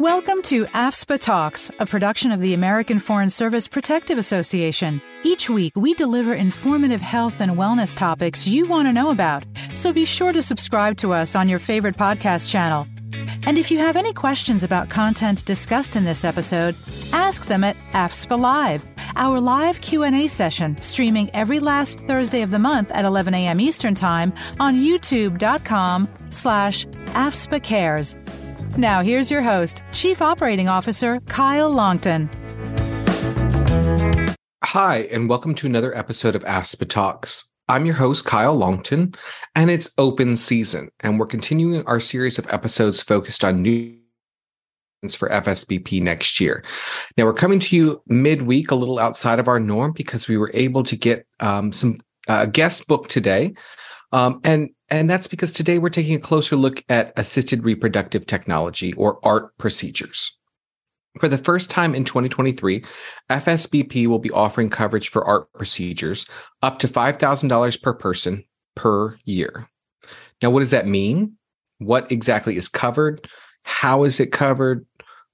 Welcome to AFSPA Talks, a production of the American Foreign Service Protective Association. Each week, we deliver informative health and wellness topics you want to know about, so be sure to subscribe to us on your favorite podcast channel. And if you have any questions about content discussed in this episode, ask them at AFSPA Live, our live Q&A session streaming every last Thursday of the month at 11 a.m. Eastern Time on youtube.com slash AFSPA Cares. Now, here's your host, Chief Operating Officer Kyle Longton. Hi, and welcome to another episode of AFSPA Talks. I'm your host, Kyle Longton, and it's open season, and we're continuing our series of episodes focused on new for FSBP next year. Now, we're coming to you midweek, a little outside of our norm, because we were able to get um, some uh, guest book today. Um, and and that's because today we're taking a closer look at assisted reproductive technology or ART procedures. For the first time in 2023, FSBP will be offering coverage for ART procedures up to $5,000 per person per year. Now, what does that mean? What exactly is covered? How is it covered?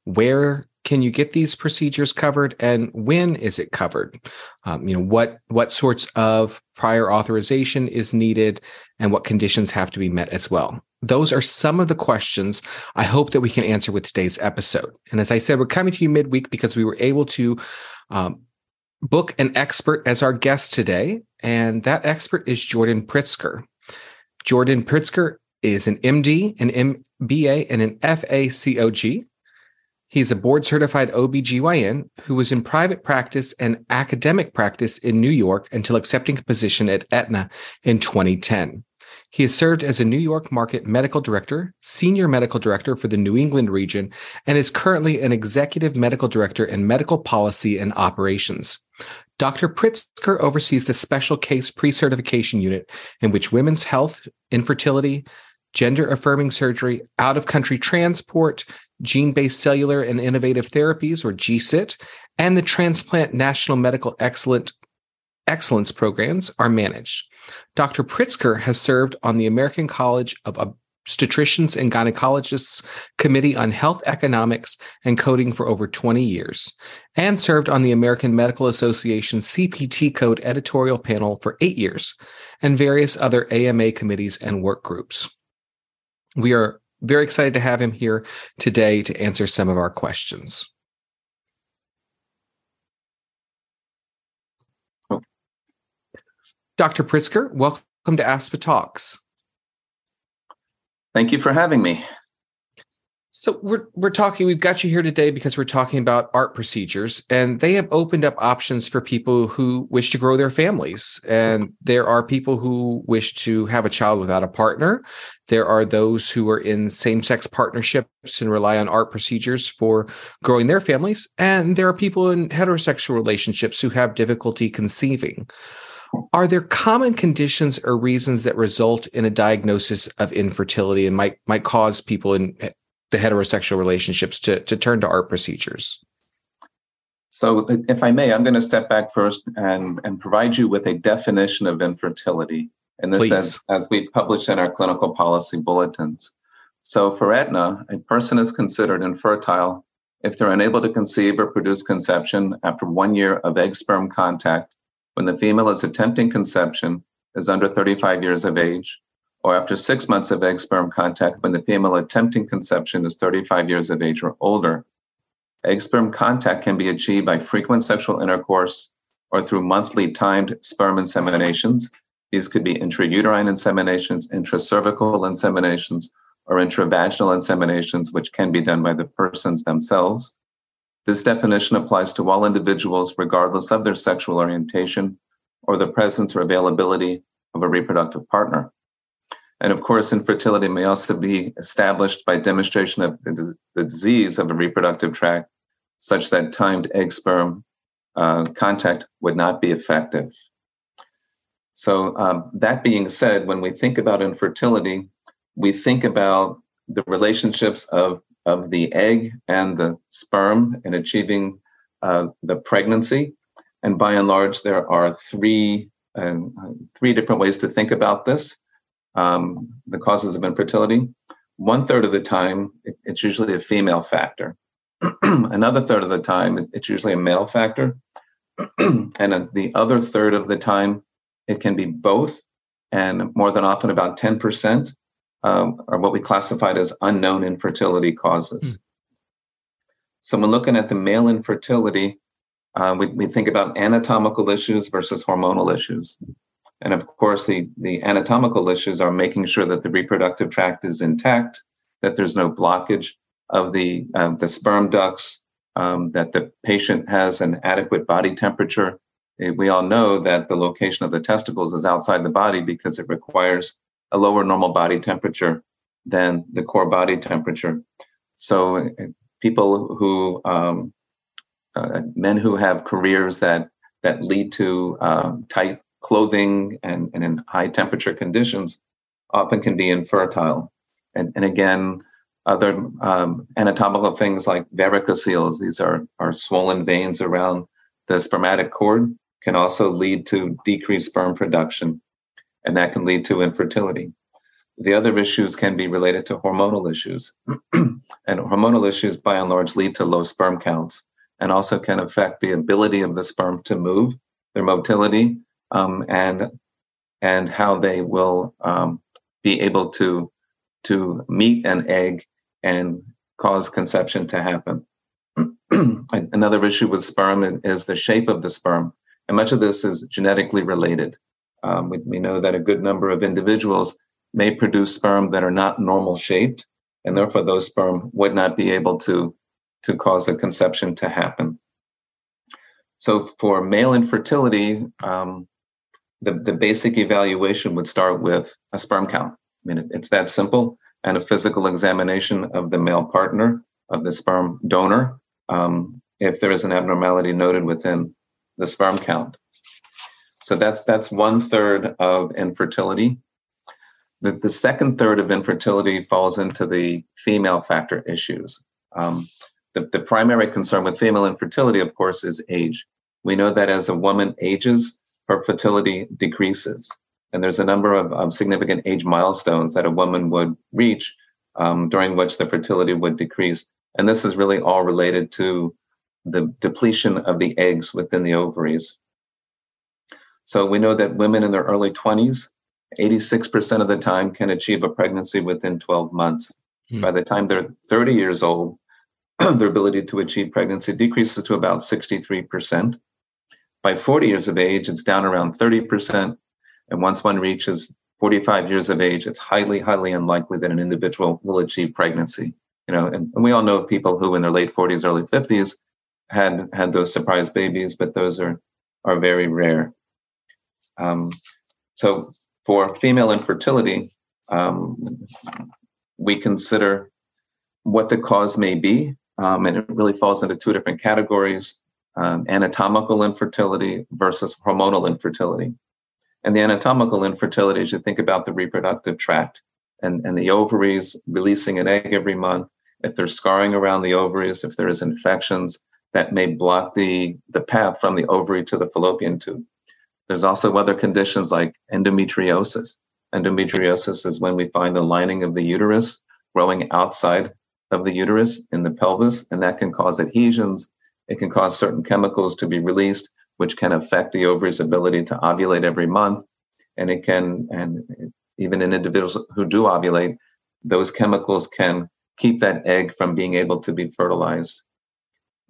Where can you get these procedures covered and when is it covered? Um, you know what what sorts of prior authorization is needed and what conditions have to be met as well? Those are some of the questions i hope that we can answer with today's episode. And as i said we're coming to you midweek because we were able to um, book an expert as our guest today and that expert is jordan pritzker. Jordan pritzker is an md an mba and an facog He's a board certified OBGYN who was in private practice and academic practice in New York until accepting a position at Aetna in 2010. He has served as a New York market medical director, senior medical director for the New England region, and is currently an executive medical director in medical policy and operations. Dr. Pritzker oversees the special case pre certification unit in which women's health, infertility, gender affirming surgery, out of country transport, gene based cellular and innovative therapies, or GCIT, and the Transplant National Medical Excellent, Excellence programs are managed. Dr. Pritzker has served on the American College of Obstetricians and Gynecologists Committee on Health Economics and Coding for over 20 years, and served on the American Medical Association CPT Code editorial panel for eight years, and various other AMA committees and work groups. We are very excited to have him here today to answer some of our questions. Dr. Pritzker, welcome to AFSPA Talks. Thank you for having me. So we're we're talking. We've got you here today because we're talking about art procedures, and they have opened up options for people who wish to grow their families. And there are people who wish to have a child without a partner. There are those who are in same-sex partnerships and rely on art procedures for growing their families. And there are people in heterosexual relationships who have difficulty conceiving. Are there common conditions or reasons that result in a diagnosis of infertility and might might cause people in the heterosexual relationships to, to turn to art procedures? So, if I may, I'm going to step back first and, and provide you with a definition of infertility. And this as, as we published in our clinical policy bulletins. So, for Aetna, a person is considered infertile if they're unable to conceive or produce conception after one year of egg sperm contact when the female is attempting conception, is under 35 years of age, or after six months of egg sperm contact when the female attempting conception is 35 years of age or older. Egg sperm contact can be achieved by frequent sexual intercourse or through monthly timed sperm inseminations. These could be intrauterine inseminations, intracervical inseminations, or intravaginal inseminations, which can be done by the persons themselves. This definition applies to all individuals, regardless of their sexual orientation or the presence or availability of a reproductive partner. And of course, infertility may also be established by demonstration of the, disease of the reproductive tract, such that timed egg sperm uh, contact would not be effective. So, um, that being said, when we think about infertility, we think about the relationships of, of the egg and the sperm in achieving uh, the pregnancy. And by and large, there are three, uh, three different ways to think about this um, the causes of infertility. one third of the time, it, it's usually a female factor. Another third of the time, it's usually a male factor. and the other third of the time, it can be both. And more than often, about 10% um, are what we classified as unknown infertility causes. Mm. So, when looking at the male infertility, uh, we, we think about anatomical issues versus hormonal issues. And of course, the, the anatomical issues are making sure that the reproductive tract is intact, that there's no blockage of the, uh, the sperm ducts, um, that the patient has an adequate body temperature. Eh, we all know that the location of the testicles is outside the body because it requires a lower normal body temperature than the core body temperature. So, eh, people who, um, uh, men who have careers that that lead to um, tight clothing and, and in high temperature conditions often can be infertile. And, and again, other um, anatomical things like varicoceles, these are, are swollen veins around the spermatic cord, can also lead to decreased sperm production, and that can lead to infertility. The other issues can be related to hormonal issues. and hormonal issues, by and large, lead to low sperm counts and also can affect the ability of the sperm to move, their motility, um, and and how they will um, be able to to meet an egg and cause conception to happen. Another issue with sperm is the shape of the sperm, and much of this is genetically related. Um, we, we know that a good number of individuals may produce sperm that are not normal shaped, and therefore those sperm would not be able to to cause a conception to happen. So for male infertility, um, the, the basic evaluation would start with a sperm count. I mean, it's that simple, and a physical examination of the male partner of the sperm donor um, if there is an abnormality noted within the sperm count. So that's that's one third of infertility. The, the second third of infertility falls into the female factor issues. Um, the, the primary concern with female infertility, of course, is age. We know that as a woman ages, her fertility decreases. And there's a number of, of significant age milestones that a woman would reach um, during which the fertility would decrease. And this is really all related to the depletion of the eggs within the ovaries. So we know that women in their early 20s, 86% of the time can achieve a pregnancy within 12 months. Hmm. By the time they're 30 years old, their ability to achieve pregnancy decreases to about 63%. By 40 years of age, it's down around 30%. And once one reaches 45 years of age, it's highly, highly unlikely that an individual will achieve pregnancy. You know, and, and we all know of people who in their late 40s, early 50s had had those surprise babies, but those are are very rare. Um, so for female infertility, um, we consider what the cause may be, um, and it really falls into two different categories um, anatomical infertility versus hormonal infertility. And the anatomical infertility is you think about the reproductive tract and, and the ovaries releasing an egg every month. If there's scarring around the ovaries, if there is infections, that may block the, the path from the ovary to the fallopian tube. There's also other conditions like endometriosis. Endometriosis is when we find the lining of the uterus growing outside of the uterus in the pelvis, and that can cause adhesions. It can cause certain chemicals to be released, which can affect the ovary's ability to ovulate every month. And it can, and even in individuals who do ovulate, those chemicals can keep that egg from being able to be fertilized.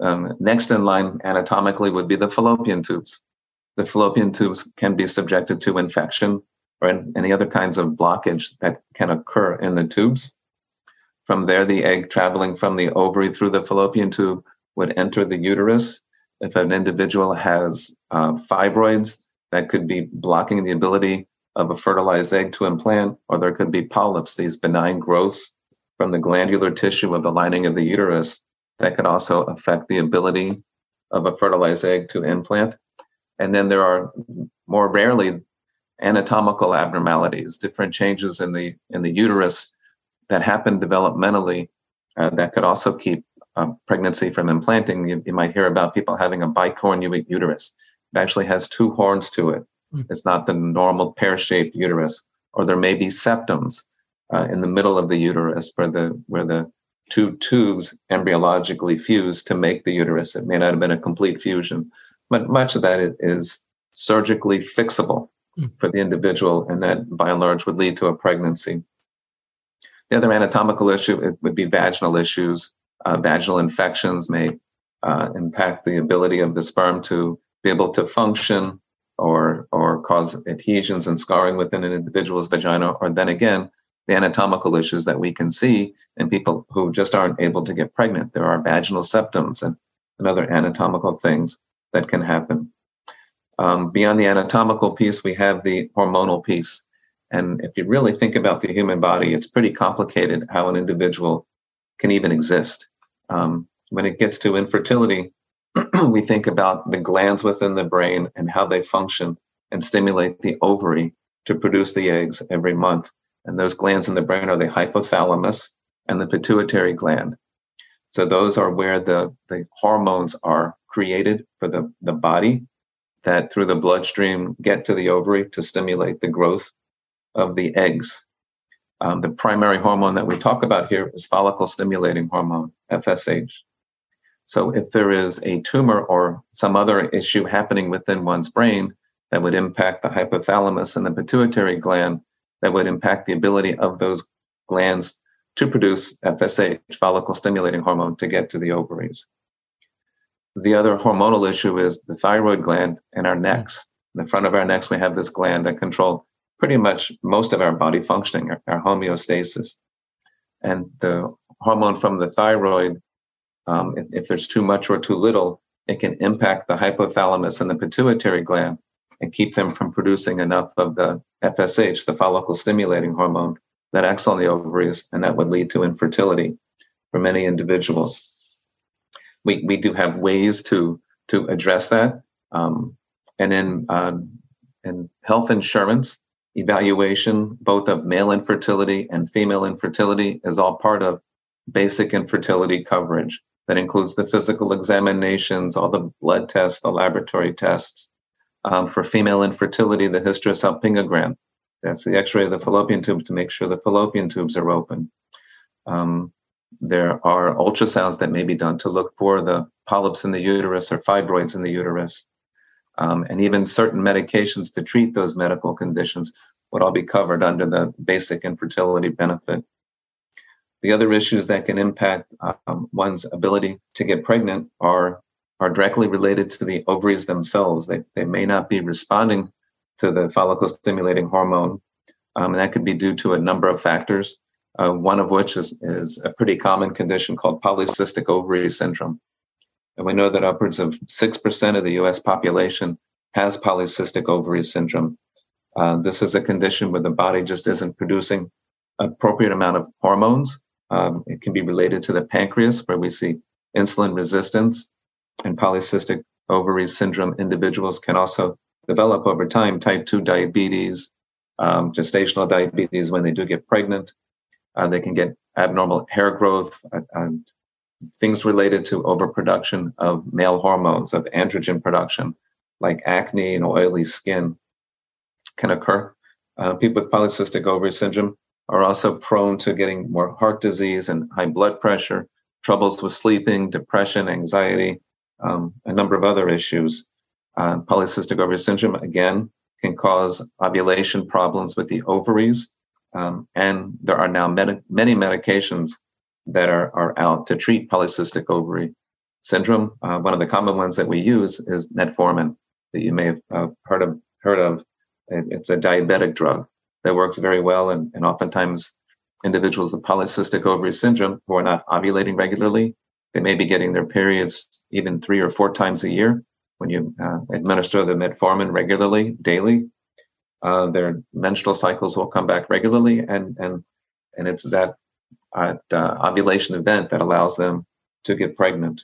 Um, next in line anatomically would be the fallopian tubes. The fallopian tubes can be subjected to infection or any other kinds of blockage that can occur in the tubes. From there, the egg traveling from the ovary through the fallopian tube would enter the uterus. If an individual has uh, fibroids, that could be blocking the ability of a fertilized egg to implant, or there could be polyps, these benign growths from the glandular tissue of the lining of the uterus that could also affect the ability of a fertilized egg to implant. And then there are more rarely anatomical abnormalities, different changes in the in the uterus that happen developmentally uh, that could also keep um, pregnancy from implanting. You, you, might hear about people having a bicorn uterus. It actually has two horns to it. Mm. It's not the normal pear-shaped uterus. Or there may be septums. uh, in the middle of the uterus where the where the two tubes embryologically fuse to make the uterus. It may not have been a complete fusion, but much of that is surgically fixable mm. for the individual, and that by and large would lead to a pregnancy. The other anatomical issue it would be vaginal issues. Uh, vaginal infections may uh, impact the ability of the sperm to be able to function or or cause adhesions and scarring within an individual's vagina, or then again, the anatomical issues that we can see in people who just aren't able to get pregnant. There are vaginal septums and, and other anatomical things that can happen. Um, beyond the anatomical piece, we have the hormonal piece. And if you really think about the human body, it's pretty complicated how an individual can even exist. Um, when it gets to infertility, we think about the glands within the brain and how they function and stimulate the ovary to produce the eggs every month. And those glands in the brain are the hypothalamus and the pituitary gland. So those are where the, the hormones are created for the, the body that through the bloodstream get to the ovary to stimulate the growth of the eggs. Um, the primary hormone that we talk about here is follicle stimulating hormone, FSH. So if there is a tumor or some other issue happening within one's brain that would impact the hypothalamus and the pituitary gland, that would impact the ability of those glands to produce FSH, follicle stimulating hormone, to get to the ovaries. The other hormonal issue is the thyroid gland in our necks. In the front of our necks, we have this gland that control pretty much most of our body functioning, our, our homeostasis. And the hormone from the thyroid, um, if, if there's too much or too little, it can impact the hypothalamus and the pituitary gland and keep them from producing enough of the FSH, the follicle stimulating hormone, that acts on the ovaries, and that would lead to infertility for many individuals. We, we do have ways to, to address that. Um, and in, um, in health insurance, evaluation, both of male infertility and female infertility, is all part of basic infertility coverage. That includes the physical examinations, all the blood tests, the laboratory tests. Um, for female infertility, the hysterosalpingogram. That's the x ray of the fallopian tube to make sure the fallopian tubes are open. Um, there are ultrasounds that may be done to look for the polyps in the uterus or fibroids in the uterus um, and even certain medications to treat those medical conditions would all be covered under the basic infertility benefit. The other issues that can impact um, one's ability to get pregnant are, are directly related to the ovaries themselves. They, they may not be responding to the follicle stimulating hormone, um, and that could be due to a number of factors, uh, one of which is, is a pretty common condition called polycystic ovary syndrome. And we know that upwards of 6% of the US population has polycystic ovary syndrome. Uh, this is a condition where the body just isn't producing appropriate amount of hormones. Um, it can be related to the pancreas, where we see insulin resistance, and polycystic ovary syndrome individuals can also develop over time type 2 diabetes, um, gestational diabetes when they do get pregnant. Uh, they can get abnormal hair growth, uh, and things related to overproduction of male hormones, of androgen production, like acne and oily skin, can occur. Uh, people with polycystic ovary syndrome are also prone to getting more heart disease and high blood pressure, troubles with sleeping, depression, anxiety, um, a number of other issues. Uh, polycystic ovary syndrome, again, can cause ovulation problems with the ovaries. Um, and there are now med- many medications that are, are out to treat polycystic ovary syndrome. Uh, one of the common ones that we use is metformin that you may have uh, heard of. Heard of. It's a diabetic drug that works very well, and, and oftentimes individuals with polycystic ovary syndrome who are not ovulating regularly, they may be getting their periods even three or four times a year. When you uh, administer the metformin regularly, daily, uh, their menstrual cycles will come back regularly, and and and it's that uh, ovulation event that allows them to get pregnant.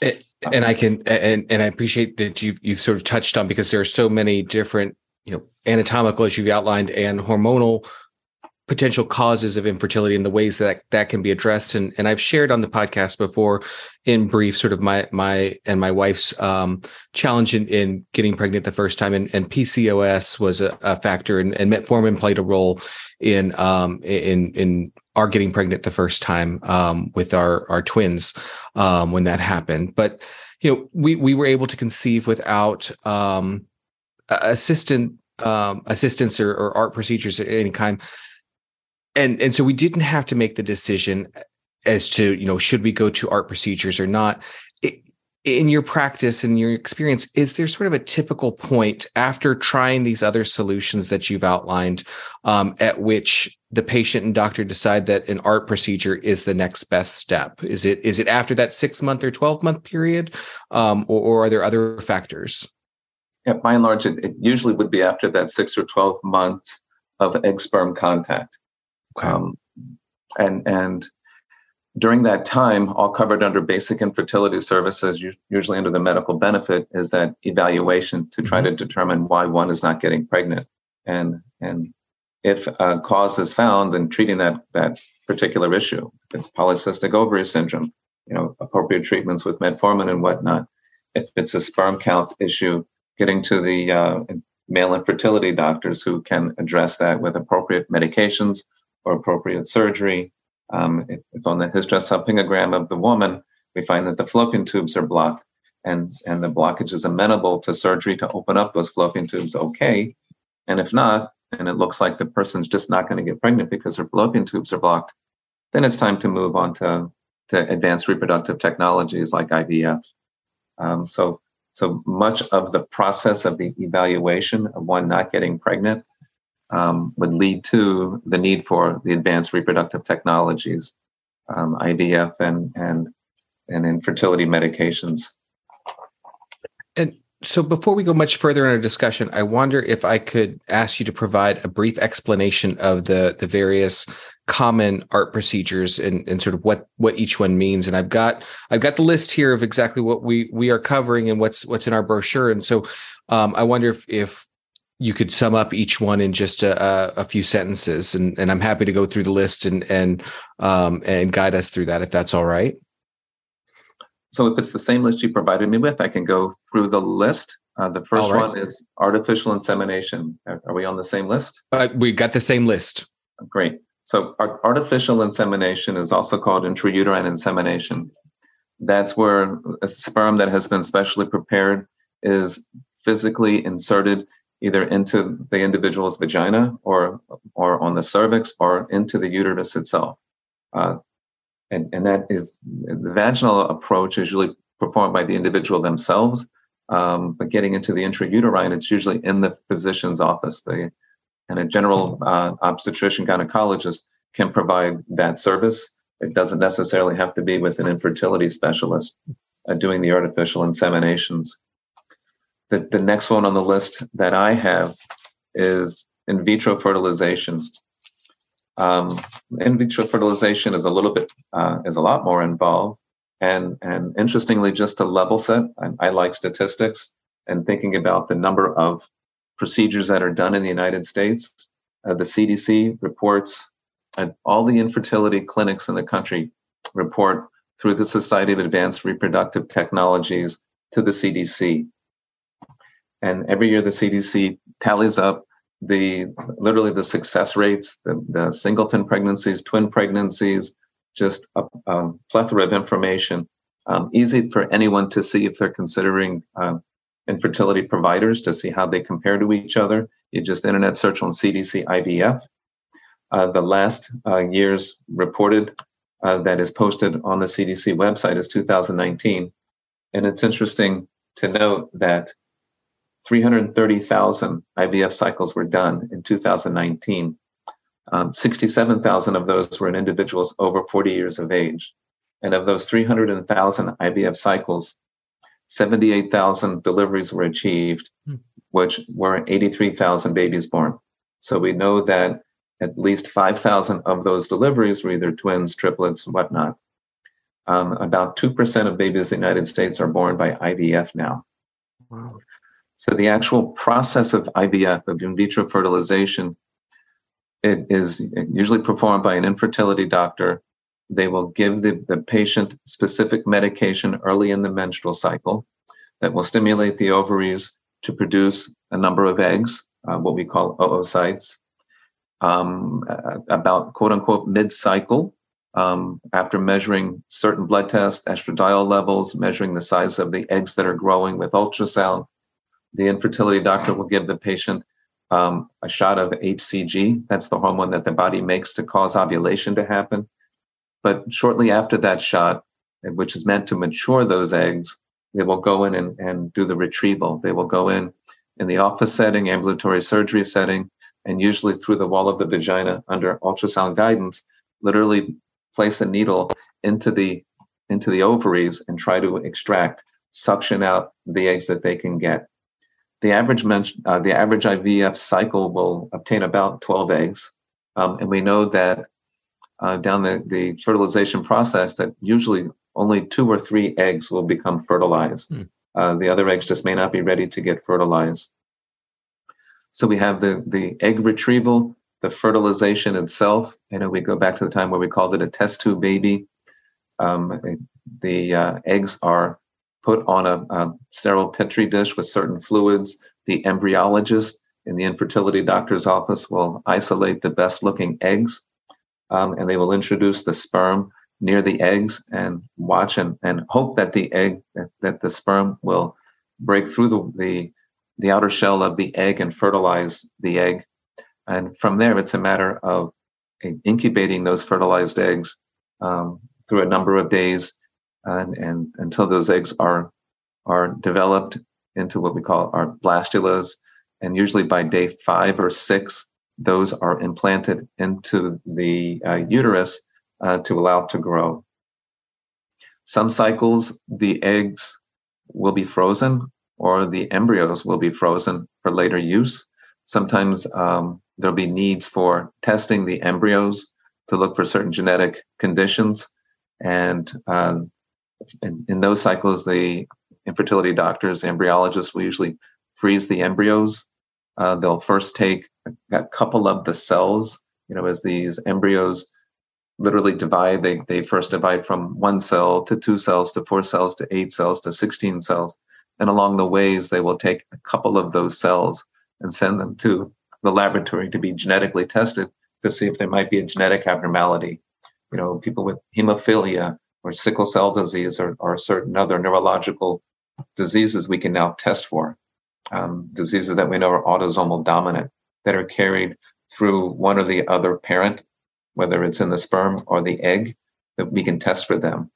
It, and I can and and I appreciate that you've you've sort of touched on because there are so many different you know anatomical as you've outlined and hormonal potential causes of infertility and the ways that that can be addressed. And and I've shared on the podcast before in brief sort of my my and my wife's um, challenge in, in getting pregnant the first time. And, and PCOS was a, a factor and, and metformin played a role in um in in our getting pregnant the first time um, with our our twins um, when that happened. But you know we we were able to conceive without um, assistant um, assistance or, or art procedures of any kind and and so we didn't have to make the decision as to you know should we go to art procedures or not. It, in your practice and your experience is there sort of a typical point after trying these other solutions that you've outlined um, at which the patient and doctor decide that an art procedure is the next best step? Is it is it after that six month or 12 month period? Um, or, or, are there other factors? Yeah by and large it, it usually would be after that six or 12 months of egg sperm contact. Um, and and during that time, all covered under basic infertility services, usually under the medical benefit, is that evaluation to try mm-hmm. to determine why one is not getting pregnant, and and if a cause is found, then treating that that particular issue. If it's polycystic ovary syndrome, you know, appropriate treatments with metformin and whatnot. If it's a sperm count issue, getting to the uh, male infertility doctors who can address that with appropriate medications or appropriate surgery. Um, if, if, on the hysterosalpingogram of the woman, we find that the fallopian tubes are blocked and, and the blockage is amenable to surgery to open up those fallopian tubes, okay. And if not, and it looks like the person's just not going to get pregnant because her fallopian tubes are blocked, then it's time to move on to, to advanced reproductive technologies like IVF. Um, so, so much of the process of the evaluation of one not getting pregnant um, would lead to the need for the advanced reproductive technologies, um, IVF and and and infertility medications. And so, before we go much further in our discussion, I wonder if I could ask you to provide a brief explanation of the the various common art procedures and, and sort of what what each one means. And I've got I've got the list here of exactly what we we are covering and what's what's in our brochure. And so, um, I wonder if if you could sum up each one in just a, a, few sentences, and, and I'm happy to go through the list and and um, and guide us through that if that's all right. So, if it's the same list you provided me with, I can go through the list. Uh, the first right. one is artificial insemination. Are we on the same list? Uh, we got the same list. Great. So, artificial insemination is also called intrauterine insemination. That's where a sperm that has been specially prepared is physically inserted either into the individual's vagina or or on the cervix or into the uterus itself. Uh, and, and that is the vaginal approach is usually performed by the individual themselves. Um, but getting into the intrauterine, it's usually in the physician's office. They, and a general uh, obstetrician gynecologist can provide that service. It doesn't necessarily have to be with an infertility specialist uh, doing the artificial inseminations the, the next one on the list that I have is in vitro fertilization. Um, in vitro fertilization is a little bit uh, is a lot more involved, and and interestingly, just to level set, I, I like statistics and thinking about the number of procedures that are done in the United States. Uh, the CDC reports, and all the infertility clinics in the country report through the Society of Advanced Reproductive Technologies to the CDC and every year the CDC tallies up the literally the success rates, the, the singleton pregnancies, twin pregnancies, just a, a plethora of information. Um, easy for anyone to see if they're considering uh, infertility providers to see how they compare to each other. You just internet search on CDC IVF. Uh, the last uh, year's reported uh, that is posted on the CDC website is 2019. And it's interesting to note that 330,000 IVF cycles were done in 2019. Um, 67,000 of those were in individuals over 40 years of age. And of those 300,000 IVF cycles, 78,000 deliveries were achieved, hmm. which were 83,000 babies born. So we know that at least 5,000 of those deliveries were either twins, triplets, whatnot. Um, about 2% of babies in the United States are born by IVF now. Wow. So the actual process of IVF, of in vitro fertilization, it is usually performed by an infertility doctor. They will give the, the patient specific medication early in the menstrual cycle that will stimulate the ovaries to produce a number of eggs, uh, what we call oocytes. Um, about quote unquote mid cycle, um, after measuring certain blood tests, estradiol levels, measuring the size of the eggs that are growing with ultrasound, the infertility doctor will give the patient um, a shot of HCG. That's the hormone that the body makes to cause ovulation to happen. But shortly after that shot, which is meant to mature those eggs, they will go in and, and do the retrieval. They will go in in the office setting, ambulatory surgery setting, and usually through the wall of the vagina under ultrasound guidance, literally place a needle into the into the ovaries and try to extract, suction out the eggs that they can get. The average men- uh, the average IVF cycle will obtain about 12 eggs, um, and we know that uh, down the, the fertilization process that usually only two or three eggs will become fertilized. Mm. Uh, the other eggs just may not be ready to get fertilized. So we have the, the egg retrieval, the fertilization itself. You know, we go back to the time where we called it a test tube baby. Um, the uh, eggs are put on a, a, sterile petri dish with certain fluids. The embryologist in the infertility doctor's office will isolate the best looking eggs um, and they will introduce the sperm near the eggs and watch and, and hope that the egg that the sperm will break through the, the the outer shell of the egg and fertilize the egg and from there it's a matter of incubating those fertilized eggs um, through a number of days and, and until those eggs are are developed into what we call our blastulas and usually by day five or six those are implanted into the uh, uterus uh, to allow it to grow. Some cycles, the eggs will be frozen or the embryos will be frozen for later use. Sometimes um, there'll be needs for testing the embryos to look for certain genetic conditions. And uh, in, in those cycles, the infertility doctors, embryologists will usually freeze the embryos uh, they'll first take a, couple of the cells, you know, as these embryos literally divide, they, they first divide from one cell to two cells to four cells to eight cells to 16 cells. And along the ways, they will take a couple of those cells and send them to the laboratory to be genetically tested to see if there might be a genetic abnormality. You know, people with hemophilia or sickle cell disease or, or certain other neurological diseases we can now test for um, diseases that we know are autosomal dominant that are carried through one or the other parent, whether it's in the sperm or the egg, that we can test for them.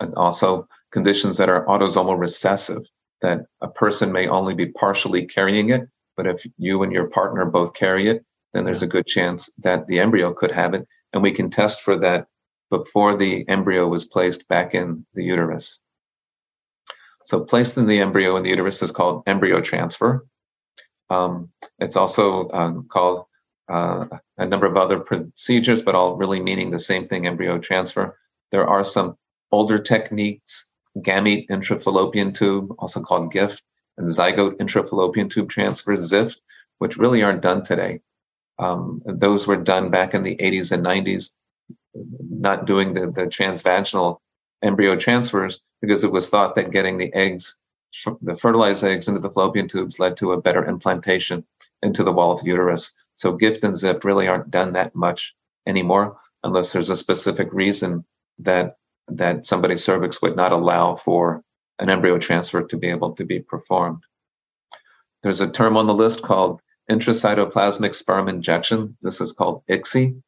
And also conditions that are autosomal recessive, that a person may only be partially carrying it, but if you and your partner both carry it, then there's a good chance that the embryo could have it. And we can test for that before the embryo was placed back in the uterus. So placing the embryo in the uterus is called embryo transfer. Um, it's also um, called uh, a number of other procedures, but all really meaning the same thing, embryo transfer. There are some older techniques, gamete intrafallopian tube, also called GIFT, and zygote intrafallopian tube transfer, ZIFT, which really aren't done today. Um, those were done back in the 80s and 90s, not doing the, the transvaginal embryo transfers because it was thought that getting the eggs, the fertilized eggs into the fallopian tubes led to a better implantation into the wall of the uterus. So gift and ZIFT really aren't done that much anymore unless there's a specific reason that that somebody's cervix would not allow for an embryo transfer to be able to be performed. There's a term on the list called intracytoplasmic sperm injection. This is called ICSI.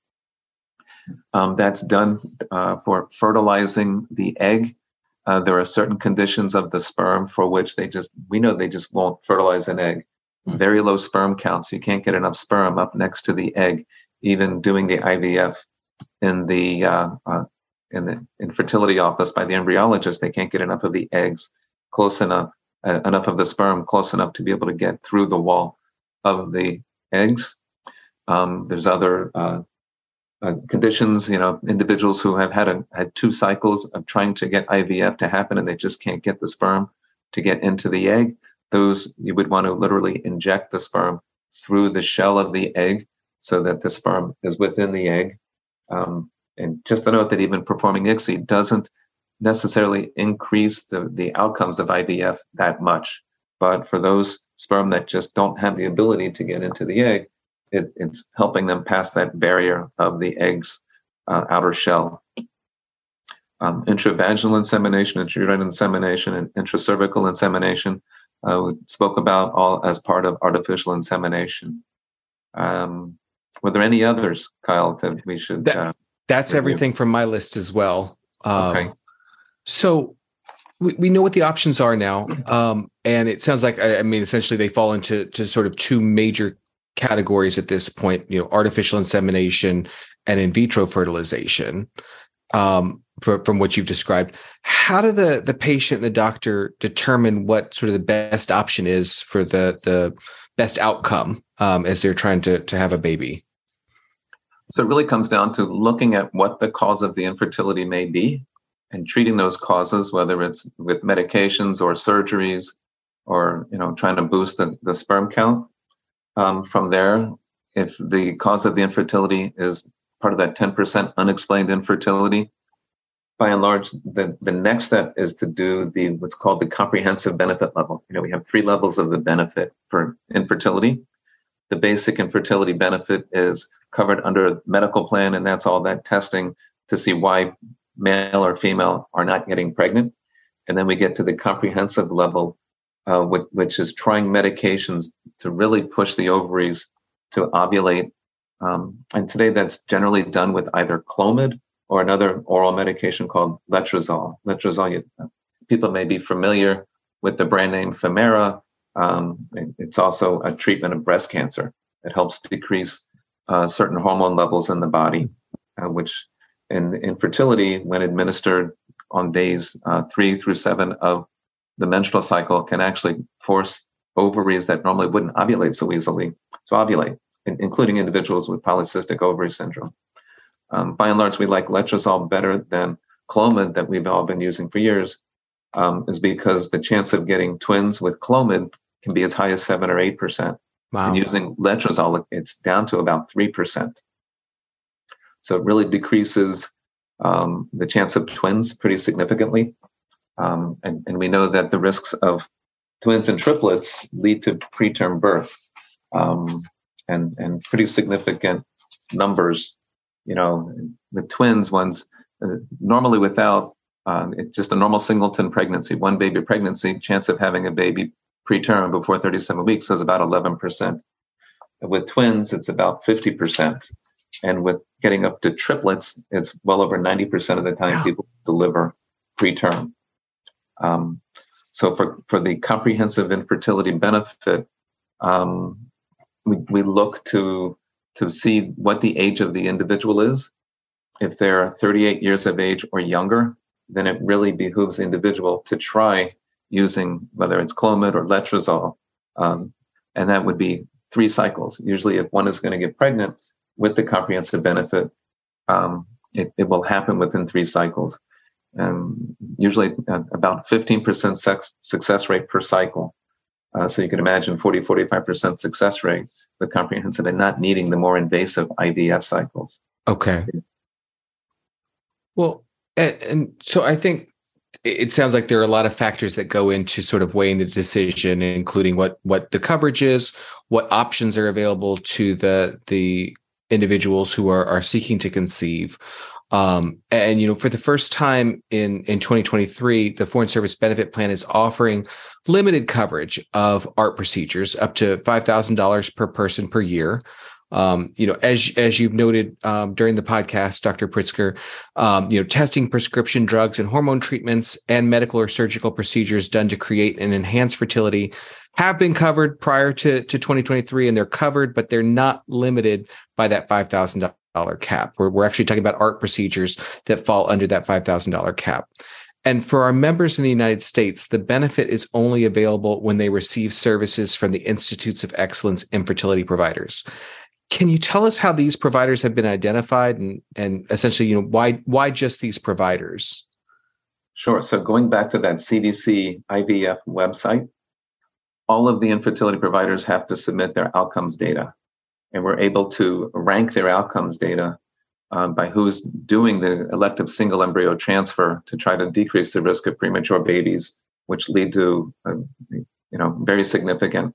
Um, that's done uh, for fertilizing the egg. Uh, there are certain conditions of the sperm for which they just, we know they just won't fertilize an egg. Mm-hmm. Very low sperm counts. You can't get enough sperm up next to the egg, even doing the IVF in the uh, uh, in the infertility office by the embryologist. They can't get enough of the eggs close enough, uh, enough of the sperm close enough to be able to get through the wall of the eggs. Um, there's other uh, uh, conditions, you know, individuals who have had a, had two cycles of trying to get IVF to happen and they just can't get the sperm to get into the egg. Those you would want to literally inject the sperm through the shell of the egg so that the sperm is within the egg. Um, and just to note that even performing ICSI doesn't necessarily increase the, the outcomes of IVF that much. But for those sperm that just don't have the ability to get into the egg, it, it's helping them pass that barrier of the egg's uh, outer shell. Um, intravaginal insemination, intrauterine insemination, and intracervical insemination uh, we spoke about all as part of artificial insemination. Um, were there any others, Kyle, that we should? That, uh, that's review? everything from my list as well. Um, okay. So we, we know what the options are now. Um, and it sounds like, I, I mean, essentially they fall into to sort of two major categories at this point, you know, artificial insemination and in vitro fertilization. Um, for, from what you've described, how do the the patient and the doctor determine what sort of the best option is for the the best outcome um, as they're trying to to have a baby? So it really comes down to looking at what the cause of the infertility may be and treating those causes, whether it's with medications or surgeries or you know trying to boost the, the sperm count. Um, from there, if the cause of the infertility is part of that 10% unexplained infertility, by and large, the, the next step is to do the what's called the comprehensive benefit level. You know, we have three levels of the benefit for infertility. The basic infertility benefit is covered under a medical plan, and that's all that testing to see why male or female are not getting pregnant. And then we get to the comprehensive level, uh, which, which, is trying medications to really push the ovaries to ovulate. Um, and today that's generally done with either Clomid or another oral medication called letrozole. Letrozole, people may be familiar with the brand name Femara. Um, it's also a treatment of breast cancer. It helps decrease uh, certain hormone levels in the body, uh, which in infertility, when administered on days uh, three through seven of the menstrual cycle, can actually force ovaries that normally wouldn't ovulate so easily to ovulate, including individuals with polycystic ovary syndrome. Um, by and large, we like letrozole better than Clomid that we've all been using for years, um, is because the chance of getting twins with Clomid can be as high as seven or eight percent. Wow. And using letrozole, it's down to about three percent. So it really decreases um, the chance of twins pretty significantly. Um, and, and, we know that the risks of twins and triplets lead to preterm birth um, and, and pretty significant numbers you know, the twins ones, uh, normally without uh, just a normal singleton pregnancy, one baby pregnancy, chance of having a baby preterm before 37 weeks is about 11%. With twins, it's about 50%. And with getting up to triplets, it's well over 90% of the time wow. people deliver preterm. Um, so for, for the comprehensive infertility benefit, um, we, we look to to see what the age of the individual is. If they're 38 years of age or younger, then it really behooves the individual to try using whether it's Clomid or Letrozole. Um, and that would be three cycles. Usually, if one is going to get pregnant with the comprehensive benefit, um, it, it, will happen within three cycles. And usually, uh, about 15% sex, success rate per cycle. Uh, so you can imagine 40, 45% success rate with comprehensive and not needing the more invasive IVF cycles. Okay. Well, and, and, so I think it sounds like there are a lot of factors that go into sort of weighing the decision, including what what the coverage is, what options are available to the the individuals who are are seeking to conceive. Um, and you know, for the first time in in 2023, the Foreign Service Benefit Plan is offering limited coverage of ART procedures up to five thousand dollars per person per year. Um, you know, as as you've noted um, during the podcast, Dr. Pritzker, um, you know, testing prescription drugs and hormone treatments and medical or surgical procedures done to create and enhance fertility have been covered prior to to 2023, and they're covered, but they're not limited by that five thousand cap. We're, we're actually talking about ART procedures that fall under that five thousand dollar cap. And for our members in the United States, the benefit is only available when they receive services from the Institutes of Excellence infertility providers. Can you tell us how these providers have been identified and, and essentially, you know, why why just these providers? Sure. So going back to that CDC IVF website, all of the infertility providers have to submit their outcomes data and we're able to rank their outcomes data um, by who's doing the elective single embryo transfer to try to decrease the risk of premature babies, which lead to uh, you know very significant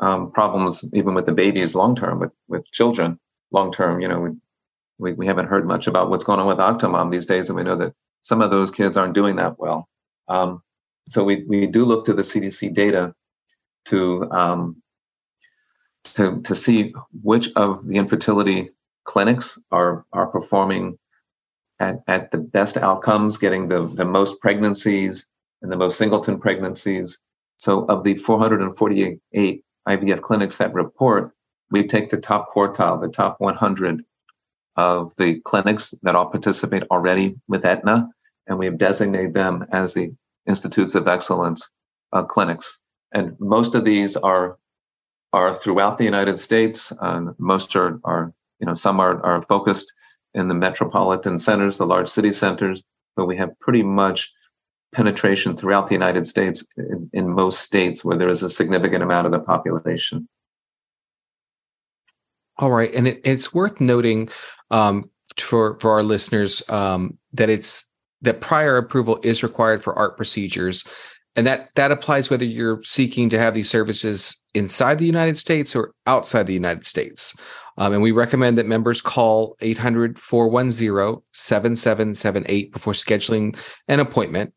um, problems even with the babies long term with with children long term. You know, we, we, we haven't heard much about what's going on with Octomom these days, and we know that some of those kids aren't doing that well. Um, so we we do look to the CDC data to um, to to see which of the infertility clinics are are performing at, at the best outcomes, getting the, the most pregnancies and the most singleton pregnancies. So of the 448 IVF clinics that report, we take the top quartile, the top 100 of the clinics that all participate already with Aetna, and we have designated them as the Institutes of Excellence uh, clinics. And most of these are are throughout the United States. Uh, most are, are, you know, some are, are focused in the metropolitan centers, the large city centers, but we have pretty much penetration throughout the United States in, in most states where there is a significant amount of the population. All right, and it, it's worth noting um, for for our listeners um, that it's that prior approval is required for ART procedures, and that that applies whether you're seeking to have these services inside the United States or outside the United States. Um, and we recommend that members call 800 410 7778 before scheduling an appointment.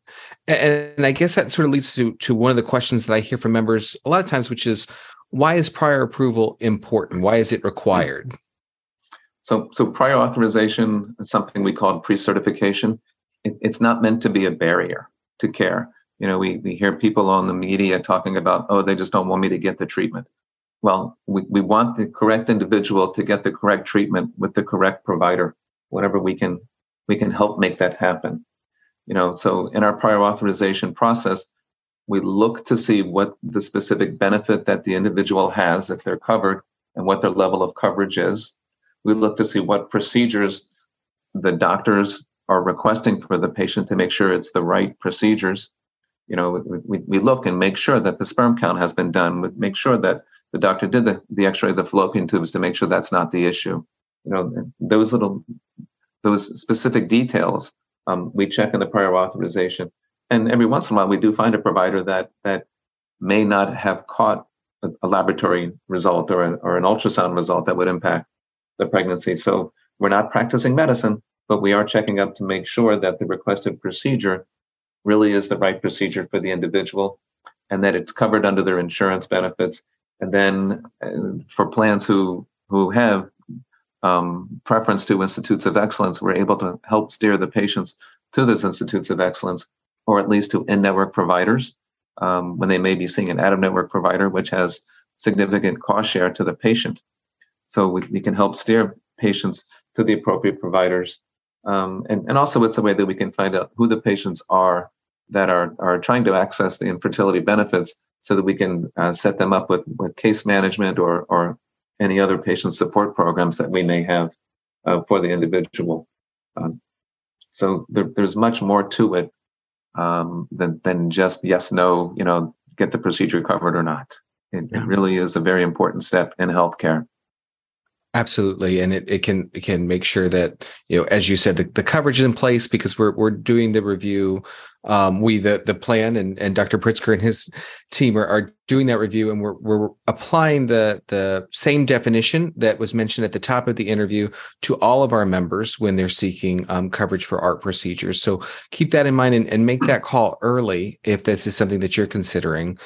And, I guess that sort of leads to, to one of the questions that I hear from members a lot of times, which is why is prior approval important? Why is it required? So, so prior authorization is something we call pre-certification. It, it's not meant to be a barrier to care. You know, we, we hear people on the media talking about, oh, they just don't want me to get the treatment. Well, we, we want the correct individual to get the correct treatment with the correct provider, whatever we can we can help make that happen. You know, so in our prior authorization process, we look to see what the specific benefit that the individual has if they're covered and what their level of coverage is. We look to see what procedures the doctors are requesting for the patient to make sure it's the right procedures. You know, we, we look and make sure that the sperm count has been done, we make sure that the doctor did the, the x-ray of the fallopian tubes to make sure that's not the issue. You know, those little, those specific details um, we check in the prior authorization. And every once in a while, we do find a provider that that may not have caught a, a laboratory result or, a, or an ultrasound result that would impact the pregnancy. So we're not practicing medicine, but we are checking up to make sure that the requested procedure really is the right procedure for the individual and that it's covered under their insurance benefits. And then for plans who who have um, preference to institutes of excellence, we're able to help steer the patients to those institutes of excellence, or at least to in-network providers um, when they may be seeing an out-of-network provider, which has significant cost share to the patient. So we, we can help steer patients to the appropriate providers. Um, and, and also it's a way that we can find out who the patients are that are, are trying to access the infertility benefits so that we can uh, set them up with, with case management or, or any other patient support programs that we may have uh, for the individual. Um, so there, there's much more to it um, than, than just yes, no, you know, get the procedure covered or not. It, yeah. it really is a very important step in healthcare. Absolutely, and it, it can it can make sure that you know, as you said, the, the coverage is in place because we're we're doing the review. Um, we the the plan and and Dr. Pritzker and his team are, are doing that review, and we're we're applying the the same definition that was mentioned at the top of the interview to all of our members when they're seeking um, coverage for ART procedures. So keep that in mind and, and make that call early if this is something that you're considering.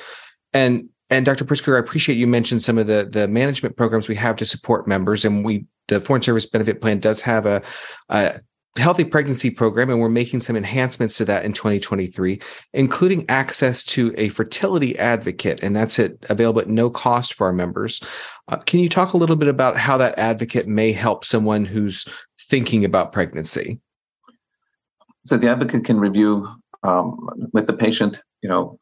And and Dr. Pritzker, I appreciate you mentioned some of the the management programs we have to support members, and we the Foreign Service Benefit Plan does have a, a healthy pregnancy program, and we're making some enhancements to that in 2023, including access to a fertility advocate, and that's it available at no cost for our members. Uh, can you talk a little bit about how that advocate may help someone who's thinking about pregnancy? So the advocate can review um, with the patient, you know,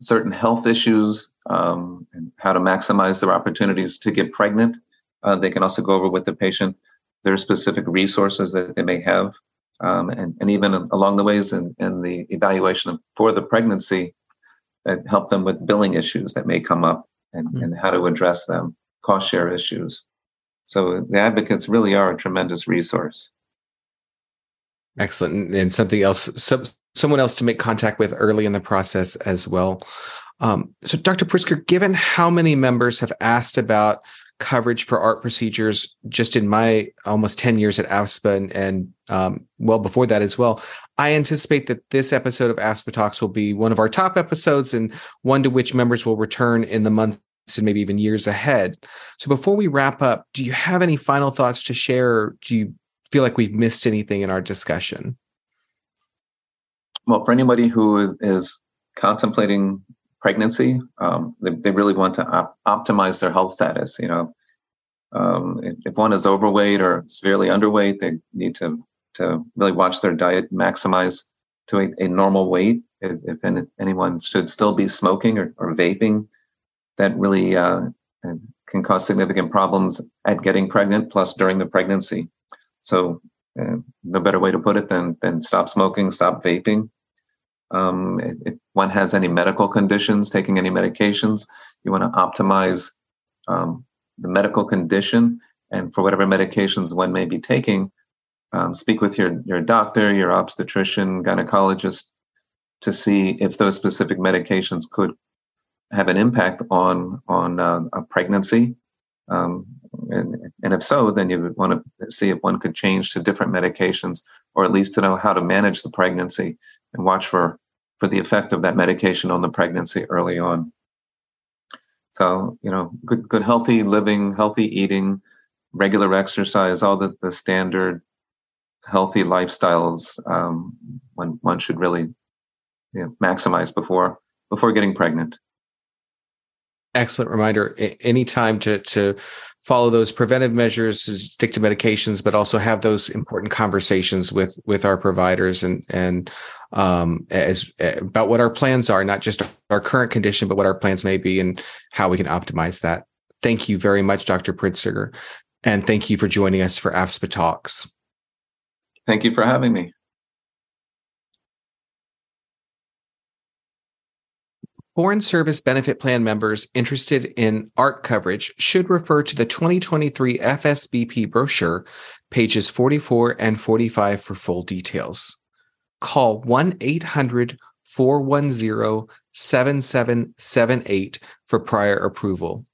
certain health issues um, and how to maximize their opportunities to get pregnant. Uh, they can also go over with the patient their specific resources that they may have, um, and, and even along the ways in, in the evaluation for the pregnancy, that help them with billing issues that may come up and, mm-hmm. and how to address them, cost share issues. So the advocates really are a tremendous resource. Excellent. And something else, so, someone else to make contact with early in the process as well. Um, so, Dr. Pritzker, given how many members have asked about coverage for ART procedures just in my almost 10 years at AFSPA and, and um, well before that as well, I anticipate that this episode of AFSPA Talks will be one of our top episodes and one to which members will return in the months and maybe even years ahead. So before we wrap up, do you have any final thoughts to share? do you feel like we've missed anything in our discussion? Well, for anybody who is, contemplating pregnancy, um, they, they, really want to op- optimize their health status. You know, um, if, if, one is overweight or severely underweight, they need to to really watch their diet, maximize to a, a normal weight. If, if any, anyone should still be smoking or, or vaping, that really uh, can cause significant problems at getting pregnant, plus during the pregnancy. So, uh, no better way to put it than than stop smoking, stop vaping. Um, if one has any medical conditions, taking any medications, you want to optimize um, the medical condition, and for whatever medications one may be taking, um, speak with your your doctor, your obstetrician, gynecologist, to see if those specific medications could have an impact on on uh, a pregnancy um, and, and if so, then you would want to see if one could change to different medications, or at least to know how to manage the pregnancy and watch for for the effect of that medication on the pregnancy early on. So, you know, good good healthy living, healthy eating, regular exercise, all the, the standard healthy lifestyles um, one one should really you know, maximize before before getting pregnant excellent reminder anytime to to follow those preventive measures stick to medications but also have those important conversations with with our providers and and um as about what our plans are not just our current condition but what our plans may be and how we can optimize that. Thank you very much dr pritzker and thank you for joining us for afspa talks. Thank you for having me Foreign Service Benefit Plan members interested in ART coverage should refer to the 2023 FSBP brochure, pages 44 and 45 for full details. Call 1 800 410 7778 for prior approval.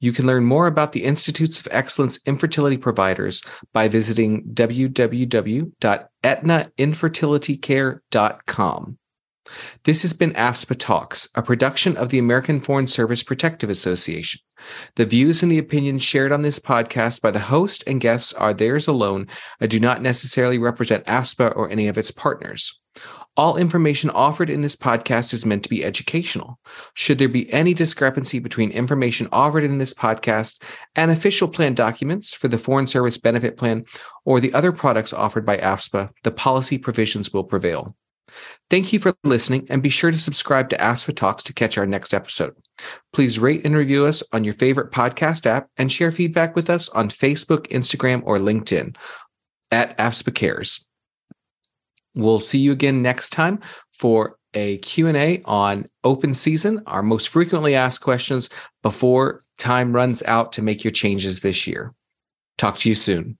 You can learn more about the Institutes of Excellence infertility providers by visiting www.aetnainfertilitycare.com. This has been AFSPA Talks, a production of the American Foreign Service Protective Association. The views and the opinions shared on this podcast by the host and guests are theirs alone and do not necessarily represent AFSPA or any of its partners. All information offered in this podcast is meant to be educational. Should there be any discrepancy between information offered in this podcast and official plan documents for the Foreign Service Benefit Plan or the other products offered by AFSPA, the policy provisions will prevail. Thank you for listening and be sure to subscribe to AFSPA Talks to catch our next episode. Please rate and review us on your favorite podcast app and share feedback with us on Facebook, Instagram, or LinkedIn at AFSPA Cares. We'll see you again next time for a Q&A on open season, our most frequently asked questions before time runs out to make your changes this year. Talk to you soon.